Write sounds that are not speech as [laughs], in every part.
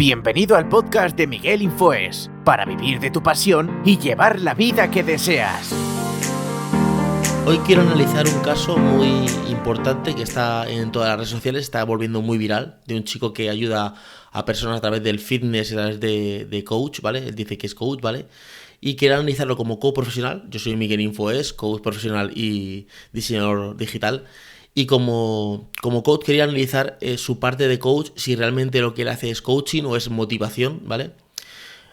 Bienvenido al podcast de Miguel Infoes, para vivir de tu pasión y llevar la vida que deseas. Hoy quiero analizar un caso muy importante que está en todas las redes sociales, está volviendo muy viral, de un chico que ayuda a personas a través del fitness y a través de, coach, ¿vale? Él dice que es coach, ¿vale? Y quiero analizarlo como coach profesional. Yo soy Miguel Infoes, coach profesional y diseñador digital. Y como, como coach quería analizar eh, su parte de coach, si realmente lo que él hace es coaching o es motivación, ¿vale?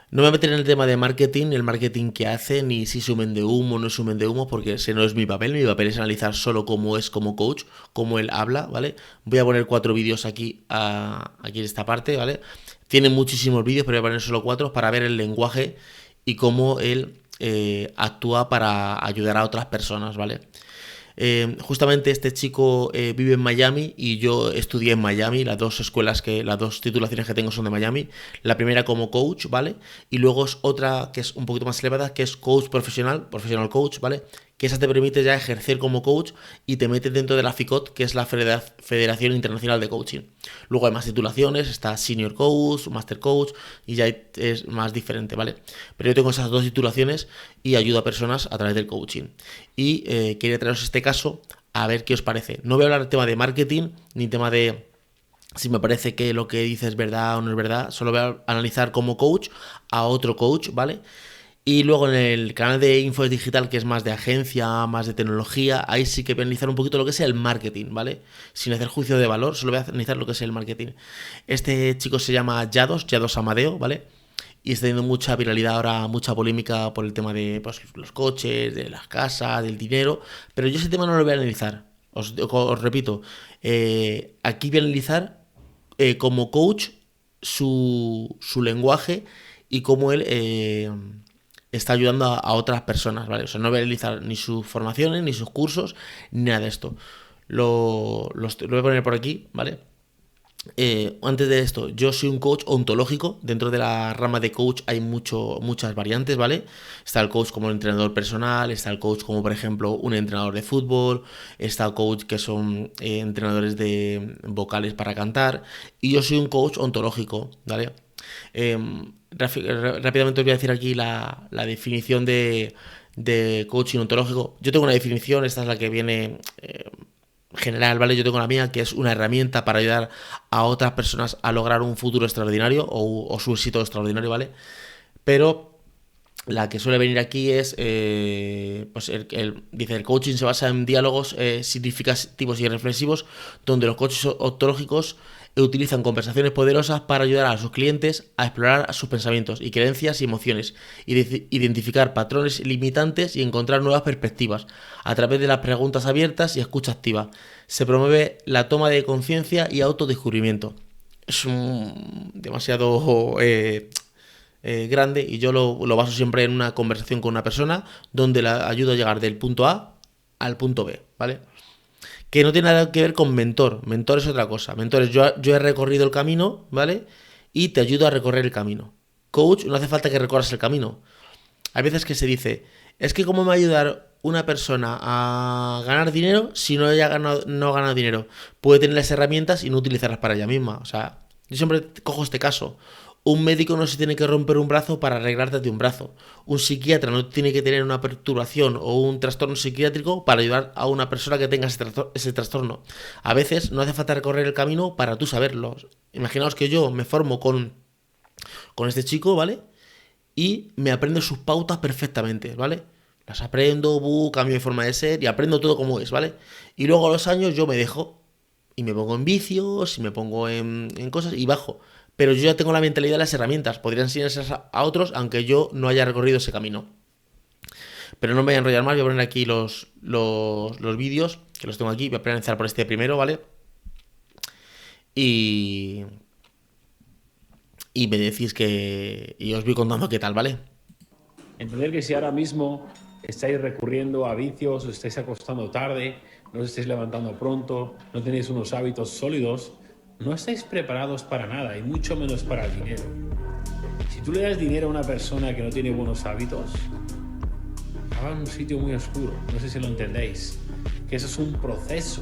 No me voy a meter en el tema de marketing, el marketing que hace, ni si sumen de humo o no sumen de humo, porque ese no es mi papel. Mi papel es analizar solo cómo es como coach, cómo él habla, ¿vale? Voy a poner cuatro vídeos aquí, aquí en esta parte, ¿vale? Tiene muchísimos vídeos, pero voy a poner solo cuatro para ver el lenguaje y cómo él eh, actúa para ayudar a otras personas, ¿vale? Eh, justamente este chico eh, vive en Miami y yo estudié en Miami, las dos escuelas que, las dos titulaciones que tengo son de Miami. La primera como coach, ¿vale? Y luego es otra que es un poquito más elevada, que es coach profesional, profesional coach, ¿vale? Que esa te permite ya ejercer como coach y te metes dentro de la FICOT, que es la Federación Internacional de Coaching. Luego hay más titulaciones, está Senior Coach, Master Coach y ya es más diferente, ¿vale? Pero yo tengo esas dos titulaciones y ayudo a personas a través del coaching. Y eh, quería traeros este caso a ver qué os parece. No voy a hablar del tema de marketing ni tema de si me parece que lo que dice es verdad o no es verdad, solo voy a analizar como coach a otro coach, ¿vale? Y luego en el canal de Info Digital, que es más de agencia, más de tecnología, ahí sí que voy a analizar un poquito lo que es el marketing, ¿vale? Sin hacer juicio de valor, solo voy a analizar lo que es el marketing. Este chico se llama Yados, Yados Amadeo, ¿vale? Y está teniendo mucha viralidad ahora, mucha polémica por el tema de pues, los coches, de las casas, del dinero. Pero yo ese tema no lo voy a analizar. Os, repito, eh, aquí voy a analizar eh, como coach su, su lenguaje y cómo él eh, está ayudando a, otras personas, ¿vale? O sea, no realizar ni sus formaciones, ni sus cursos, ni nada de esto. Lo, lo, voy a poner por aquí, ¿vale? Eh, antes de esto, yo soy un coach ontológico. Dentro de la rama de coach hay mucho, muchas variantes, ¿vale? Está el coach como el entrenador personal, está el coach como, por ejemplo, un entrenador de fútbol, está el coach que son eh, entrenadores de vocales para cantar, y yo soy un coach ontológico, ¿vale? Em, rápidamente os voy a decir aquí la, definición de, coaching ontológico. Yo tengo una definición, esta es la que viene eh, general, ¿vale? Yo tengo la mía, que es una herramienta para ayudar a otras personas a lograr un futuro extraordinario o, su éxito extraordinario, ¿vale? Pero la que suele venir aquí es, eh, pues el, dice, el coaching se basa en diálogos eh, significativos y reflexivos, donde los coaches ontológicos utilizan conversaciones poderosas para ayudar a sus clientes a explorar sus pensamientos y creencias y emociones, identificar patrones limitantes y encontrar nuevas perspectivas a través de las preguntas abiertas y escucha activa. Se promueve la toma de conciencia y autodescubrimiento. Es demasiado eh, eh, grande y yo lo, lo baso siempre en una conversación con una persona donde la ayudo a llegar del punto A al punto B, ¿vale? Que no tiene nada que ver con mentor. Mentor es otra cosa. Mentor es yo, yo he recorrido el camino, ¿vale? Y te ayudo a recorrer el camino. Coach, no hace falta que recorras el camino. Hay veces que se dice, es que cómo me va a ayudar una persona a ganar dinero si no haya ganado, no ha ganado dinero. Puede tener las herramientas y no utilizarlas para ella misma. O sea, yo siempre cojo este caso. Un médico no se tiene que romper un brazo para arreglarte de un brazo. Un psiquiatra no tiene que tener una perturbación o un trastorno psiquiátrico para ayudar a una persona que tenga ese, trastorno. A veces no hace falta recorrer el camino para tú saberlo. Imaginaos que yo me formo con, con este chico, ¿vale? Y me aprendo sus pautas perfectamente, ¿vale? Las aprendo, bu, cambio de forma de ser y aprendo todo como es, ¿vale? Y luego a los años yo me dejo y me pongo en vicios y me pongo en, en cosas y bajo pero yo ya tengo la mentalidad de las herramientas, podrían enseñarse a otros aunque yo no haya recorrido ese camino. Pero no me voy a enrollar más, voy a poner aquí los, los, vídeos, que los tengo aquí, voy a empezar por este primero, ¿vale? Y... Y me decís que... Y os voy contando qué tal, ¿vale? Entender que si ahora mismo estáis recurriendo a vicios, os estáis acostando tarde, no os estáis levantando pronto, no tenéis unos hábitos sólidos, no estáis preparados para nada y mucho menos para el dinero. Si tú le das dinero a una persona que no tiene buenos hábitos, va en un sitio muy oscuro. No sé si lo entendéis. Que eso es un proceso,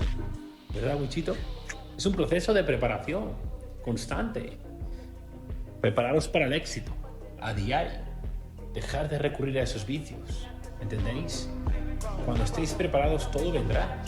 ¿verdad, Muchito? Es un proceso de preparación constante. Prepararos para el éxito, a diario. Dejar de recurrir a esos vicios, ¿entendéis? Cuando estéis preparados todo vendrá.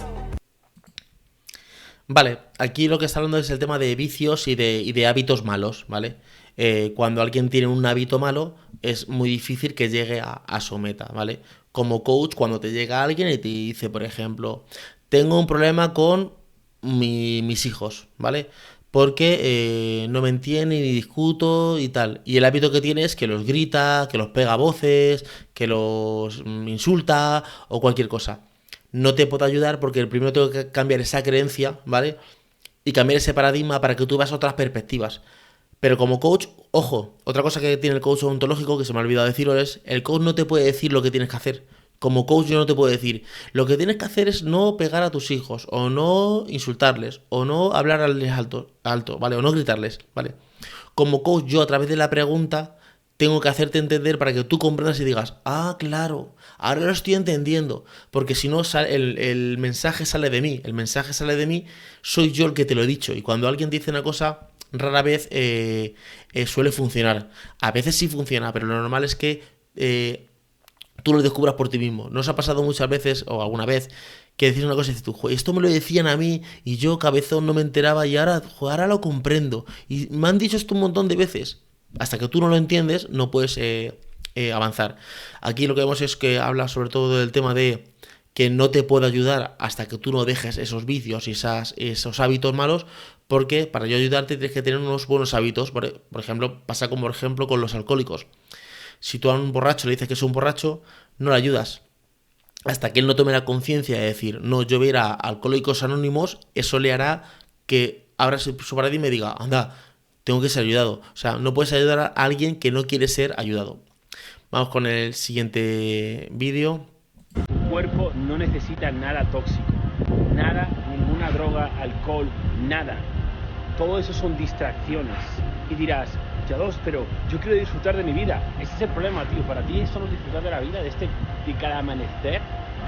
Vale, aquí lo que está hablando es el tema de vicios y de, hábitos malos, ¿vale? Eh, cuando alguien tiene un hábito malo, es muy difícil que llegue a, su meta, ¿vale? Como coach, cuando te llega alguien y te dice, por ejemplo, tengo un problema con mis hijos, ¿vale? Porque eh, no me entienden ni discuto y tal. Y el hábito que tiene es que los grita, que los pega voces, que los mm, insulta o cualquier cosa no te puedo ayudar porque primero tengo que cambiar esa creencia, ¿vale? Y cambiar ese paradigma para que tú veas otras perspectivas. Pero como coach, ojo, otra cosa que tiene el coach ontológico, que se me ha olvidado decirlo, es el coach no te puede decir lo que tienes que hacer. Como coach yo no te puedo decir, lo que tienes que hacer es no pegar a tus hijos, o no insultarles, o no hablarles alto, alto, ¿vale? O no gritarles, ¿vale? Como coach yo a través de la pregunta tengo que hacerte entender para que tú comprendas y digas, ah, claro, ahora lo estoy entendiendo, porque si no, el, el, mensaje sale de mí, el mensaje sale de mí, soy yo el que te lo he dicho, y cuando alguien dice una cosa, rara vez eh, eh, suele funcionar, a veces sí funciona, pero lo normal es que eh, tú lo descubras por ti mismo, ¿no os ha pasado muchas veces, o alguna vez, que decís una cosa y dices tú, esto me lo decían a mí y yo cabezón no me enteraba y ahora, ahora lo comprendo, y me han dicho esto un montón de veces, hasta que tú no lo entiendes, no puedes eh, eh, avanzar. Aquí lo que vemos es que habla sobre todo del tema de que no te puede ayudar hasta que tú no dejes esos vicios y esas, esos hábitos malos, porque para yo ayudarte tienes que tener unos buenos hábitos. Por, ejemplo, pasa como por ejemplo con los alcohólicos. Si tú a un borracho le dices que es un borracho, no le ayudas. Hasta que él no tome la conciencia de decir, no, yo voy a ir a Alcohólicos Anónimos, eso le hará que abra su paradigma y diga, anda, tengo que ser ayudado. O sea, no puedes ayudar a alguien que no quiere ser ayudado. Vamos con el siguiente vídeo. Tu cuerpo no necesita nada tóxico, nada, ninguna droga, alcohol, nada. Todo eso son distracciones. Y dirás, ya dos, pero yo quiero disfrutar de mi vida. Ese es el problema, tío. Para ti eso no es disfrutar de la vida, de este, de cada amanecer.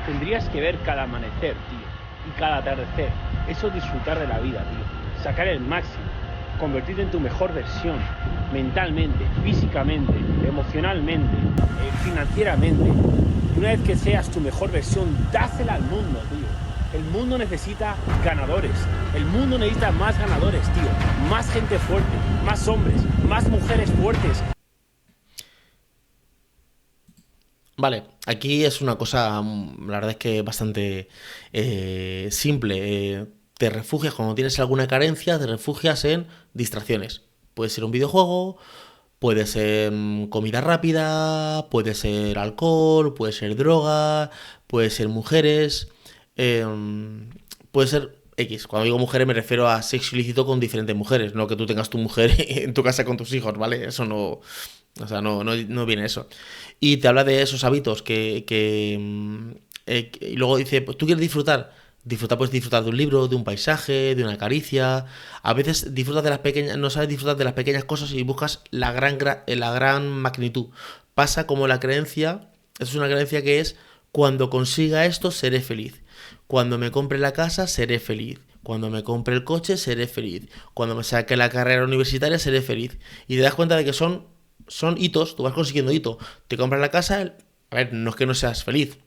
Tendrías que ver cada amanecer, tío. Y cada atardecer. Eso es disfrutar de la vida, tío. Sacar el máximo convertirte en tu mejor versión, mentalmente, físicamente, emocionalmente, eh, financieramente. una vez que seas tu mejor versión, dásela al mundo, tío. El mundo necesita ganadores. El mundo necesita más ganadores, tío. Más gente fuerte, más hombres, más mujeres fuertes. Vale, aquí es una cosa, mm, la verdad es que bastante eh, simple. Eh, te refugias, cuando tienes alguna carencia, te refugias en distracciones. Puede ser un videojuego, puede ser mm, comida rápida, puede ser alcohol, puede ser droga, puede ser mujeres, em, puede ser X. Cuando digo mujeres me refiero a sexo ilícito con diferentes mujeres, no que tú tengas tu mujer [laughs] en tu casa con tus hijos, ¿vale? Eso no... O sea, no, no, viene eso. Y te habla de esos hábitos que... que mm, eh, y luego dice, pues tú quieres disfrutar Disfrutar, puedes disfrutar de un libro, de un paisaje, de una caricia. A veces disfrutas de las pequeñas, no sabes disfrutar de las pequeñas cosas y buscas la gran, la gran magnitud. Pasa como la creencia, es una creencia que es cuando consiga esto seré feliz. Cuando me compre la casa seré feliz. Cuando me compre el coche seré feliz. Cuando me saque la carrera universitaria seré feliz. Y te das cuenta de que son, son hitos, tú vas consiguiendo hito. Te compras la casa, a ver, no es que no seas feliz,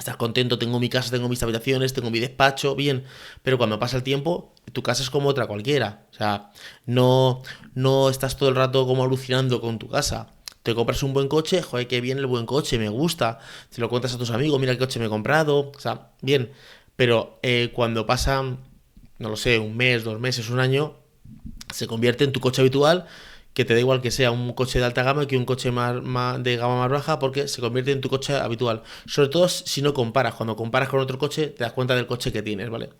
estás contento, tengo mi casa, tengo mis habitaciones, tengo mi despacho, bien, pero cuando pasa el tiempo, tu casa es como otra cualquiera, o sea, no, no estás todo el rato como alucinando con tu casa. Te compras un buen coche, joder, qué bien el buen coche, me gusta. Te lo cuentas a tus amigos, mira qué coche me he comprado, o sea, bien. Pero eh, cuando pasa, no lo sé, un mes, dos meses, un año, se convierte en tu coche habitual que te da igual que sea un coche de alta gama que un coche más, de gama más baja porque se convierte en tu coche habitual. Sobre todo si no comparas. Cuando comparas con otro coche te das cuenta del coche que tienes, ¿vale?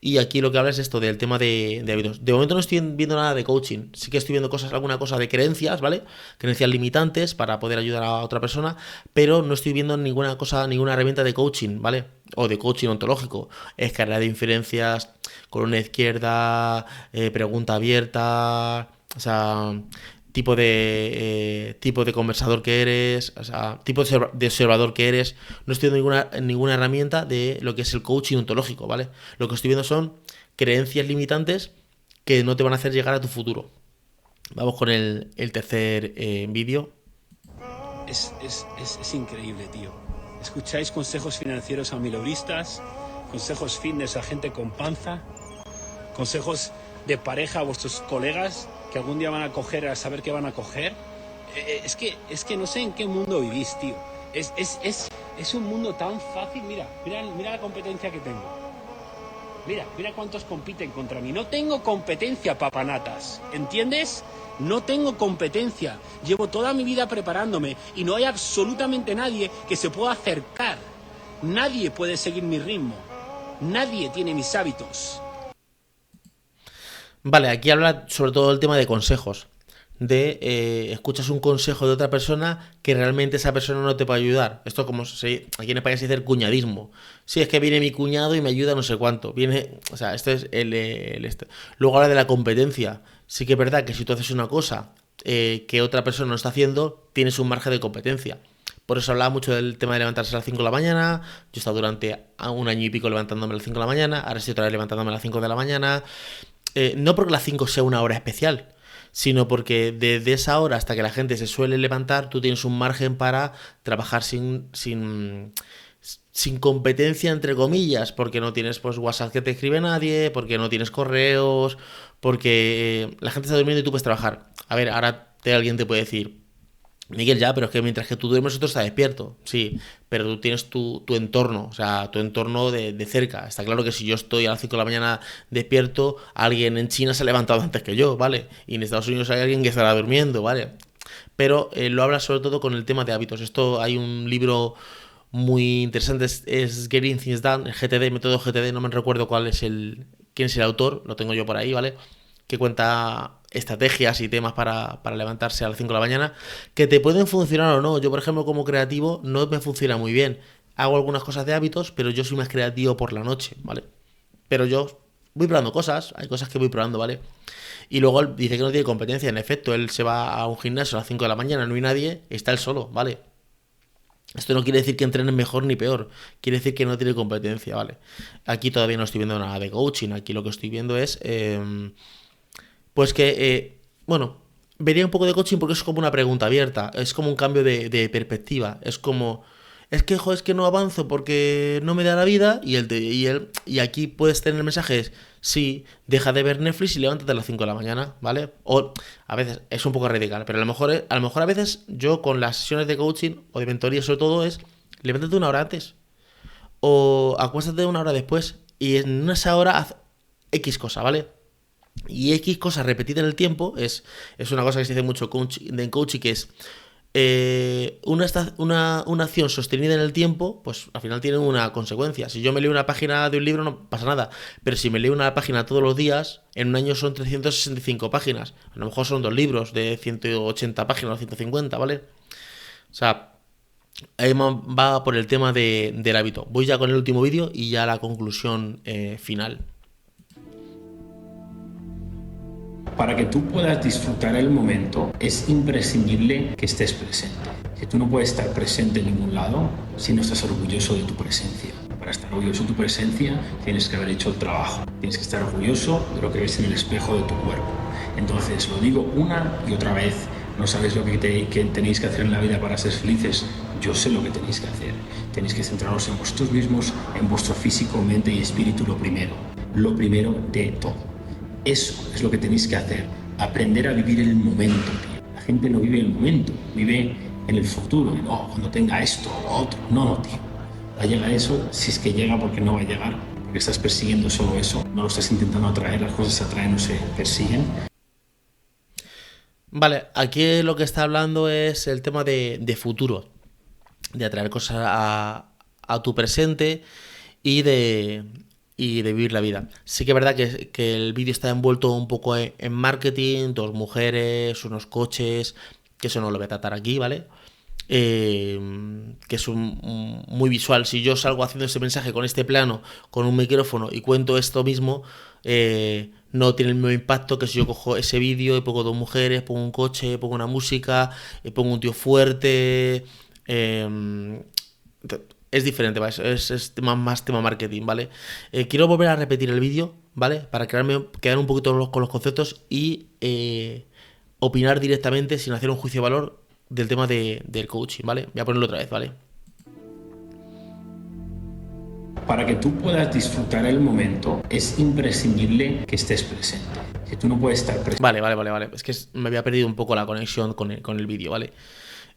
Y aquí lo que habla es esto del tema de, hábitos. De momento no estoy viendo nada de coaching. Sí que estoy viendo cosas, alguna cosa de creencias, ¿vale? Creencias limitantes para poder ayudar a otra persona, pero no estoy viendo ninguna cosa, ninguna herramienta de coaching, ¿vale? O de coaching ontológico. Escalera de inferencias, columna izquierda, eh, pregunta abierta o sea, tipo de eh, tipo de conversador que eres, o sea, tipo de observador que eres. No estoy viendo ninguna, ninguna herramienta de lo que es el coaching ontológico, ¿vale? Lo que estoy viendo son creencias limitantes que no te van a hacer llegar a tu futuro. Vamos con el, tercer eh, vídeo. Es, es, increíble, tío. Escucháis consejos financieros a milobristas, consejos fitness a gente con panza, consejos de pareja a vuestros colegas que algún día van a coger a saber qué van a coger. Eh, eh, es que, es que no sé en qué mundo vivís, tío. Es, es, es, es un mundo tan fácil. Mira, mira, mira la competencia que tengo. Mira, mira cuántos compiten contra mí. No tengo competencia, papanatas. ¿Entiendes? No tengo competencia. Llevo toda mi vida preparándome y no hay absolutamente nadie que se pueda acercar. Nadie puede seguir mi ritmo. Nadie tiene mis hábitos. Vale, aquí habla sobre todo el tema de consejos. De eh, escuchas un consejo de otra persona que realmente esa persona no te puede ayudar. Esto como se, aquí en España se dice el cuñadismo. Si es que viene mi cuñado y me ayuda no sé cuánto. Viene, o sea, esto es el, este. Luego habla de la competencia. Sí que es verdad que si tú haces una cosa eh, que otra persona no está haciendo, tienes un margen de competencia. Por eso hablaba mucho del tema de levantarse a las 5 de la mañana. Yo he estado durante un año y pico levantándome a las 5 de la mañana. Ahora estoy otra vez levantándome a las 5 de la mañana. Eh, no porque las 5 sea una hora especial, sino porque desde esa hora hasta que la gente se suele levantar, tú tienes un margen para trabajar sin, sin, sin competencia, entre comillas, porque no tienes pues WhatsApp que te escribe nadie, porque no tienes correos, porque eh, la gente está durmiendo y tú puedes trabajar. A ver, ahora te, alguien te puede decir, Miguel, ya, pero es que mientras que tú duermes, otro está despierto. Sí, pero tú tienes tu, entorno, o sea, tu entorno de, cerca. Está claro que si yo estoy a las 5 de la mañana despierto, alguien en China se ha levantado antes que yo, ¿vale? Y en Estados Unidos hay alguien que estará durmiendo, ¿vale? Pero eh, lo habla sobre todo con el tema de hábitos. Esto hay un libro muy interesante, es, Getting Things Done, el GTD, método GTD, no me recuerdo cuál es el, quién es el autor, lo tengo yo por ahí, ¿vale? Que cuenta estrategias y temas para, levantarse a las 5 de la mañana, que te pueden funcionar o no. Yo, por ejemplo, como creativo, no me funciona muy bien. Hago algunas cosas de hábitos, pero yo soy más creativo por la noche, ¿vale? Pero yo voy probando cosas, hay cosas que voy probando, ¿vale? Y luego él dice que no tiene competencia, en efecto, él se va a un gimnasio a las 5 de la mañana, no hay nadie, está él solo, ¿vale? Esto no quiere decir que entrene mejor ni peor, quiere decir que no tiene competencia, ¿vale? Aquí todavía no estoy viendo nada de coaching, aquí lo que estoy viendo es... Em, pues que, eh, bueno, vería un poco de coaching porque es como una pregunta abierta, es como un cambio de, perspectiva, es como, es que, es que no avanzo porque no me da la vida y, el, y, el, y aquí puedes tener mensajes, sí, deja de ver Netflix y levántate a las 5 de la mañana, ¿vale? O a veces es un poco radical, pero a lo mejor, a lo mejor a veces yo con las sesiones de coaching o de mentoría sobre todo es, levántate una hora antes o acuéstate una hora después y en esa hora haz X cosa, ¿vale? Y X cosa repetida en el tiempo es, es una cosa que se dice mucho en coaching, que es eh, una, una, una, acción sostenida en el tiempo, pues al final tiene una consecuencia. Si yo me leo una página de un libro no pasa nada, pero si me leo una página todos los días, en un año son 365 páginas. A lo mejor son dos libros de 180 páginas o 150, ¿vale? O sea, ahí va por el tema del hábito. Voy ya con el último vídeo y ya la conclusión eh, final. Para que tú puedas disfrutar el momento es imprescindible que estés presente. Si tú no puedes estar presente en ningún lado si no estás orgulloso de tu presencia. Para estar orgulloso de tu presencia tienes que haber hecho el trabajo. Tienes que estar orgulloso de lo que ves en el espejo de tu cuerpo. Entonces lo digo una y otra vez. No sabéis lo que, tenéis que hacer en la vida para ser felices. Yo sé lo que tenéis que hacer. Tenéis que centraros en vosotros mismos, en vuestro físico, mente y espíritu lo primero. Lo primero de todo. Eso es lo que tenéis que hacer, aprender a vivir el momento. La gente no vive el momento, vive en el futuro. No, cuando tenga esto o otro. No, tío. Va a llegar eso si es que llega porque no va a llegar. Porque estás persiguiendo solo eso. No lo estás intentando atraer. Las cosas se atraen o se persiguen. Vale, aquí lo que está hablando es el tema de, futuro. De atraer cosas a, a tu presente y de, y de vivir la vida. Sí que es verdad que, el vídeo está envuelto un poco en, marketing, dos mujeres, unos coches, que eso no lo voy a tratar aquí, ¿vale? Eh, que es un, muy visual. Si yo salgo haciendo ese mensaje con este plano, con un micrófono y cuento esto mismo, eh, no tiene el mismo impacto que si yo cojo ese vídeo y pongo dos mujeres, pongo un coche, pongo una música, y pongo un tío fuerte. Eh, es diferente, es, más, tema marketing, ¿vale? Eh, quiero volver a repetir el vídeo, ¿vale? Para quedarme, quedar un poquito con los conceptos y eh, opinar directamente sin hacer un juicio de valor del tema de, del coaching, ¿vale? Voy a ponerlo otra vez, ¿vale? Para que tú puedas disfrutar el momento, es imprescindible que estés presente. Si tú no puedes estar presente. Vale, vale, vale, vale. Es que me había perdido un poco la conexión con el, con el vídeo, ¿vale?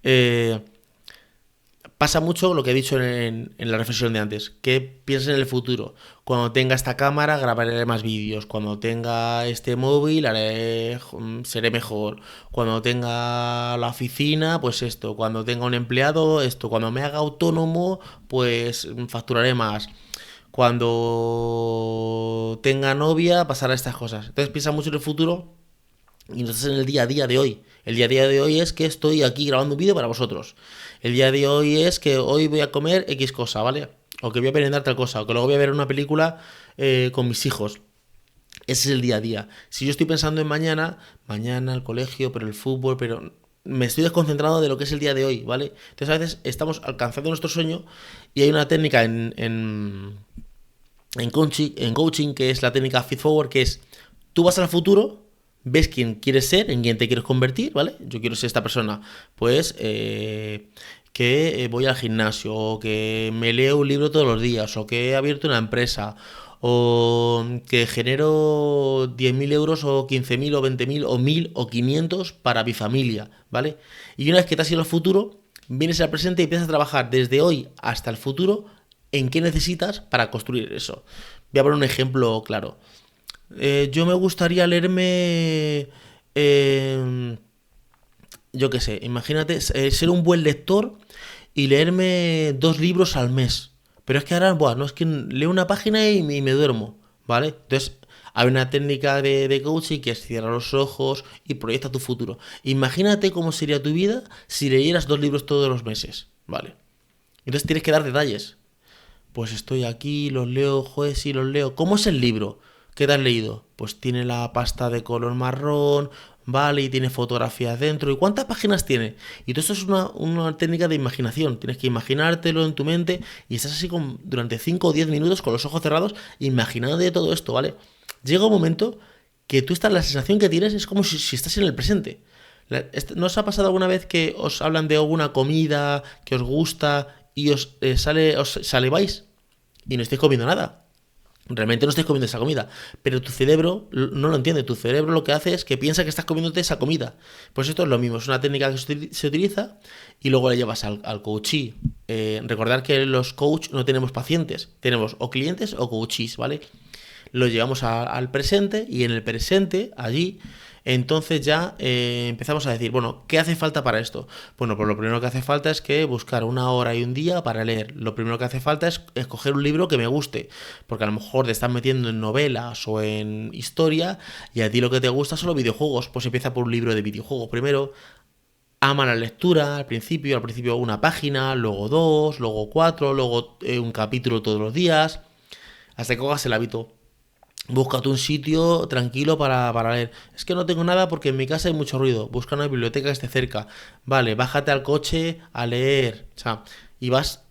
Eh, pasa mucho lo que he dicho en, la reflexión de antes, que piensas en el futuro. Cuando tenga esta cámara grabaré más vídeos, cuando tenga este móvil haré, seré mejor, cuando tenga la oficina, pues esto, cuando tenga un empleado, esto, cuando me haga autónomo, pues facturaré más. Cuando tenga novia, pasará estas cosas. Entonces piensa mucho en el futuro y estás en el día a día de hoy. El día a día de hoy es que estoy aquí grabando un vídeo para vosotros. El día de hoy es que hoy voy a comer X cosa, ¿vale? O que voy a merendar tal cosa, o que luego voy a ver una película eh, con mis hijos. Ese es el día a día. Si yo estoy pensando en mañana, mañana el colegio, pero el fútbol, pero me estoy desconcentrado de lo que es el día de hoy, ¿vale? Entonces a veces estamos alcanzando nuestro sueño y hay una técnica en, en, en, coaching, en coaching que es la técnica Feed Forward, que es tú vas al futuro, ves quién quieres ser, en quién te quieres convertir, ¿vale? Yo quiero ser esta persona, pues eh, que eh, voy al gimnasio, o que me leo un libro todos los días, o que he abierto una empresa, o que genero 10.000 euros, o 15.000, o 20.000, o 1.000, o 500 para mi familia, ¿vale? Y una vez que te has ido al futuro, vienes al presente y empiezas a trabajar desde hoy hasta el futuro en qué necesitas para construir eso. Voy a poner un ejemplo claro. Eh, yo me gustaría leerme... Em, yo qué sé, imagínate eh, ser un buen lector y leerme dos libros al mes. Pero es que ahora, bueno, no es que leo una página y me, duermo, ¿vale? Entonces, hay una técnica de, de, coaching que es cierra los ojos y proyecta tu futuro. Imagínate cómo sería tu vida si leyeras dos libros todos los meses, ¿vale? Entonces tienes que dar detalles. Pues estoy aquí, los leo, joder, sí, los leo. ¿Cómo es el libro? ¿Qué te has leído? Pues tiene la pasta de color marrón, vale, y tiene fotografías dentro. ¿Y cuántas páginas tiene? Y todo esto es una, técnica de imaginación. Tienes que imaginártelo en tu mente y estás así con, durante 5 o 10 minutos con los ojos cerrados imaginando de todo esto, ¿vale? Llega un momento que tú estás, la sensación que tienes es como si, estás en el presente. ¿No os ha pasado alguna vez que os hablan de alguna comida que os gusta y os eh, sale, os saliváis y no estáis comiendo nada? Realmente no estás comiendo esa comida, pero tu cerebro no lo entiende. Tu cerebro lo que hace es que piensa que estás comiéndote esa comida. Pues esto es lo mismo, es una técnica que se utiliza y luego la llevas al, al coachee. Eh, recordar que los coach no tenemos pacientes, tenemos o clientes o coaches, ¿vale? Lo llevamos al presente y en el presente, allí, entonces ya eh, empezamos a decir, bueno, ¿qué hace falta para esto? Bueno, pues lo primero que hace falta es que buscar una hora y un día para leer. Lo primero que hace falta es escoger un libro que me guste, porque a lo mejor te estás metiendo en novelas o en historia y a ti lo que te gusta son los videojuegos, pues empieza por un libro de videojuegos primero. Ama la lectura al principio, al principio una página, luego dos, luego cuatro, luego eh, un capítulo todos los días, hasta que cojas el hábito. Búscate un sitio tranquilo para, para, leer. Es que no tengo nada porque en mi casa hay mucho ruido. Busca una biblioteca que esté cerca. Vale, bájate al coche a leer. O sea, y vas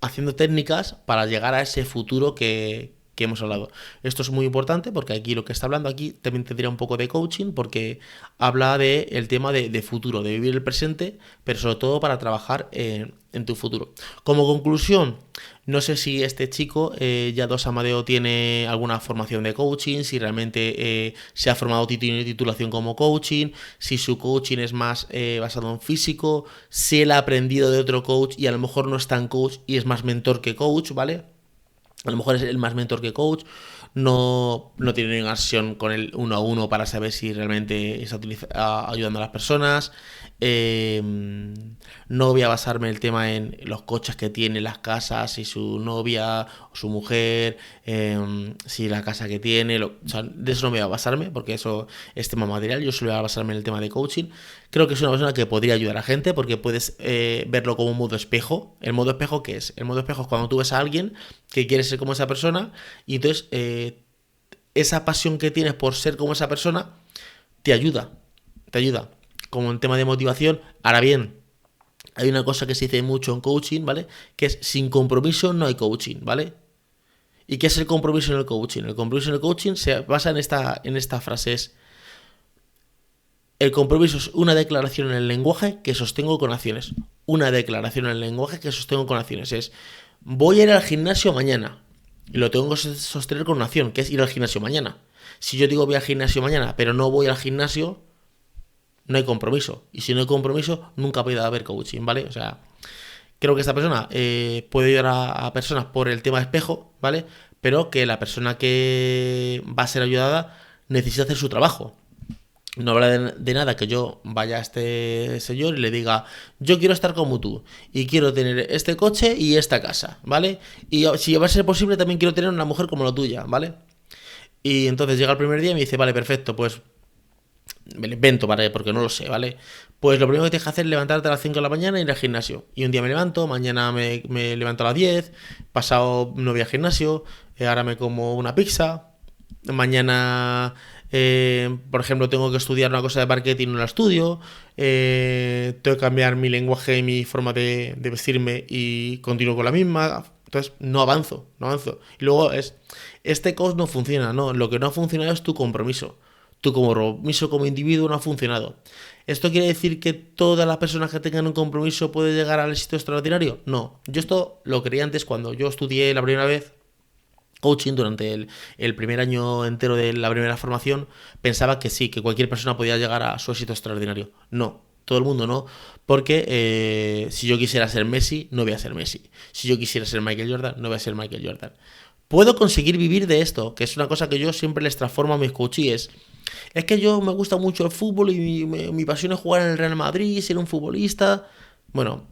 haciendo técnicas para llegar a ese futuro que, hemos hablado. Esto es muy importante porque aquí lo que está hablando aquí también tendría un poco de coaching porque habla de el tema de, futuro, de vivir el presente, pero sobre todo para trabajar en, tu futuro. Como conclusión, no sé si este chico, eh, ya dos Amadeo, tiene alguna formación de coaching, si realmente eh, se ha formado tiene titulación como coaching, si su coaching es más eh, basado en físico, si él ha aprendido de otro coach y a lo mejor no es tan coach y es más mentor que coach, ¿vale? A lo mejor es el más mentor que coach, no, no tiene ninguna sesión con el uno a uno para saber si realmente está ayudando a las personas. Em, no voy a basarme el tema en los coches que tiene, las casas, si su novia o su mujer, em, si la casa que tiene, de eso no voy a basarme porque eso es tema material, yo solo voy a basarme en el tema de coaching. Creo que es una persona que podría ayudar a gente porque puedes eh, verlo como un modo espejo. ¿El modo espejo qué es? El modo espejo es cuando tú ves a alguien que quiere ser como esa persona y entonces eh, esa pasión que tienes por ser como esa persona te ayuda, te ayuda como en tema de motivación. Ahora bien, hay una cosa que se dice mucho en coaching, ¿vale? Que es sin compromiso no hay coaching, ¿vale? ¿Y qué es el compromiso en el coaching? El compromiso en el coaching se basa en esta, en esta frase, es El compromiso es una declaración en el lenguaje que sostengo con acciones. Una declaración en el lenguaje que sostengo con acciones. Es, voy a ir al gimnasio mañana. Y lo tengo que sostener con una acción, que es ir al gimnasio mañana. Si yo digo voy al gimnasio mañana, pero no voy al gimnasio, no hay compromiso. Y si no hay compromiso, nunca puede haber coaching, ¿vale? O sea, creo que esta persona eh, puede ayudar a, personas por el tema de espejo, ¿vale? Pero que la persona que va a ser ayudada necesita hacer su trabajo. No habla de, nada que yo vaya a este señor y le diga, yo quiero estar como tú y quiero tener este coche y esta casa, ¿vale? Y si va a ser posible también quiero tener una mujer como la tuya, ¿vale? Y entonces llega el primer día y me dice, vale, perfecto, pues me lo invento, ¿vale? Porque no lo sé, ¿vale? Pues lo primero que tienes que hacer es levantarte a las 5 de la mañana y ir al gimnasio. Y un día me levanto, mañana me, levanto a las 10, pasado no voy al gimnasio, eh, ahora me como una pizza, mañana, eh, por ejemplo, tengo que estudiar una cosa de marketing, no la estudio, eh, tengo que cambiar mi lenguaje y mi forma de, de vestirme y continúo con la misma. Entonces, no avanzo, no avanzo. Y luego es, este coach no funciona, no, lo que no ha funcionado es tu compromiso. Tu compromiso como individuo no ha funcionado. ¿Esto quiere decir que todas las personas que tengan un compromiso pueden llegar al éxito extraordinario? No. Yo esto lo creía antes cuando yo estudié la primera vez coaching durante el, primer año entero de la primera formación, pensaba que sí, que cualquier persona podía llegar a su éxito extraordinario. No, todo el mundo no, porque eh, si yo quisiera ser Messi, no voy a ser Messi. Si yo quisiera ser Michael Jordan, no voy a ser Michael Jordan. Puedo conseguir vivir de esto, que es una cosa que yo siempre les transformo a mis coaches. Es que yo me gusta mucho el fútbol y mi, pasión es jugar en el Real Madrid, ser un futbolista. Bueno,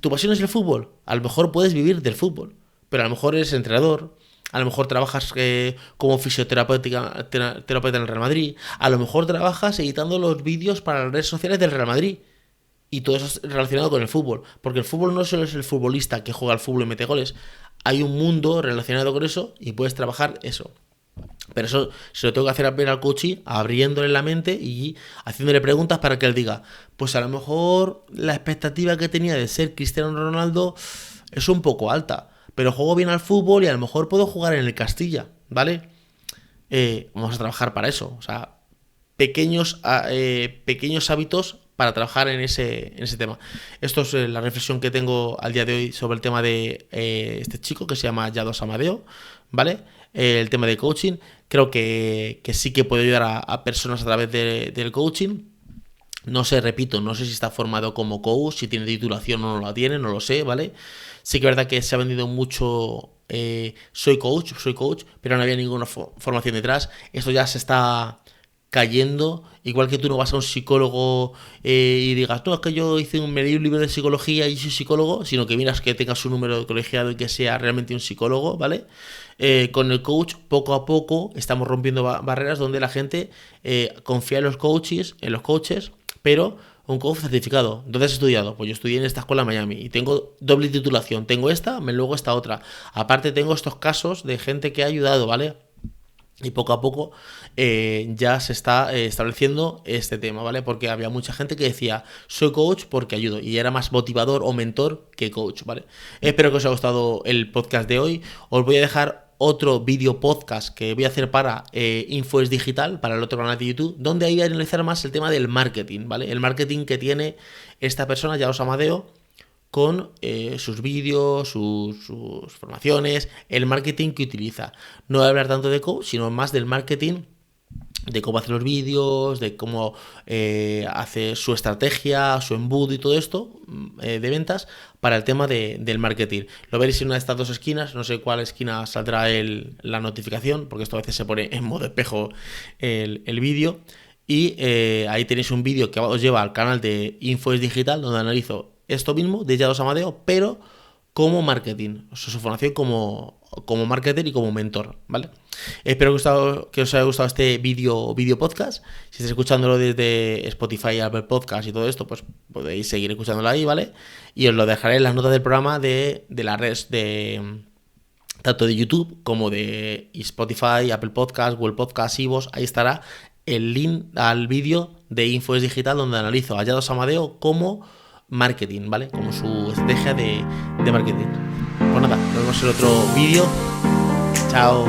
tu pasión es el fútbol. A lo mejor puedes vivir del fútbol, pero a lo mejor eres entrenador, a lo mejor trabajas eh, como fisioterapeuta terapeuta en el Real Madrid. A lo mejor trabajas editando los vídeos para las redes sociales del Real Madrid. Y todo eso es relacionado con el fútbol. Porque el fútbol no solo es el futbolista que juega al fútbol y mete goles hay un mundo relacionado con eso y puedes trabajar eso. Pero eso se lo tengo que hacer ver al coach abriéndole la mente y haciéndole preguntas para que él diga, pues a lo mejor la expectativa que tenía de ser Cristiano Ronaldo es un poco alta, pero juego bien al fútbol y a lo mejor puedo jugar en el Castilla, ¿vale? Eh, vamos a trabajar para eso, o sea, pequeños, ah, eh, pequeños hábitos para trabajar en ese, en ese tema. Esto es eh, la reflexión que tengo al día de hoy sobre el tema de eh, este chico que se llama Yados Amadeo, ¿vale? El tema de coaching. Creo que, sí que puede ayudar a, personas a través del coaching. No sé, repito, no sé si está formado como coach, si tiene titulación o no la tiene, no lo sé, ¿vale? Sí que es verdad que se ha vendido mucho soy coach, soy coach, pero no había ninguna formación detrás. Esto ya se está cayendo, igual que tú no vas a un psicólogo eh, y digas, no, es que yo hice un, me un libro de psicología y soy psicólogo, sino que miras que tengas un número de colegiado y que sea realmente un psicólogo, ¿vale? Eh, con el coach, poco a poco, estamos rompiendo barreras donde la gente eh, confía en los coaches, en los coaches, pero un coach certificado. ¿Dónde has estudiado? Pues yo estudié en esta escuela en Miami y tengo doble titulación. Tengo esta, me luego esta otra. Aparte tengo estos casos de gente que ha ayudado, ¿vale? Y poco a poco eh, ya se está eh, estableciendo este tema, ¿vale? Porque había mucha gente que decía, soy coach porque ayudo. Y era más motivador o mentor que coach, ¿vale? Espero que os haya gustado el podcast de hoy. Os voy a dejar otro vídeo podcast que voy a hacer para eh, Infoes Digital, para el otro canal de YouTube, donde ahí voy a analizar más el tema del marketing, ¿vale? El marketing que tiene esta persona, ya os amadeo con eh, sus vídeos, sus, formaciones, el marketing que utiliza. No voy a hablar tanto de coach, sino más del marketing de cómo hace los vídeos, de cómo eh, hace su estrategia, su embudo y todo esto mm, eh, de ventas para el tema del marketing. Lo veréis en una de estas dos esquinas, no sé cuál esquina saldrá la notificación, porque esto a veces se pone en modo espejo el, el vídeo. Y ahí tenéis un vídeo que os lleva al canal de Infoes Digital, donde analizo esto mismo de Yados Amadeo, pero como marketing, o sea, su formación como, como marketer y como mentor, ¿vale? Espero que, os haya gustado este vídeo video podcast. Si estáis escuchándolo desde Spotify, Apple Podcast y todo esto, pues podéis seguir escuchándolo ahí, ¿vale? Y os lo dejaré en las notas del programa de, de la red de tanto de YouTube como de Spotify, Apple Podcast, Google Podcast, Ivos, ahí estará el link al vídeo de Infoes Digital donde analizo a Amadeo como marketing, ¿vale? Como su estrategia de, de marketing. Pues nada, nos vemos en otro vídeo. Chao.